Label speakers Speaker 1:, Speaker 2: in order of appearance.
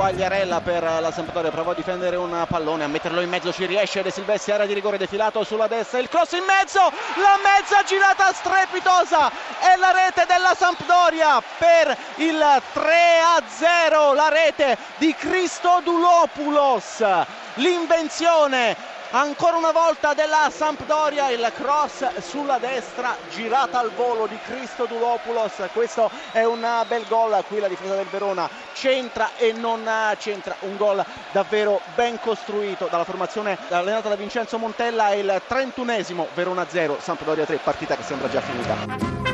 Speaker 1: Mattarella per la Sampdoria, prova a difendere un pallone, a metterlo in mezzo ci riesce. De Silvestri, area di rigore defilato sulla destra, il cross in mezzo, la mezza girata strepitosa e la rete della Sampdoria per il 3 a 0, la rete di Christodoulos, l'invenzione ancora una volta della Sampdoria il cross sulla destra girata al volo di Cristo Dulopoulos questo è un bel gol qui la difesa del Verona centra e non centra. Un gol davvero ben costruito dalla formazione allenata da Vincenzo Montella il 31esimo Verona 0 Sampdoria 3 partita che sembra già finita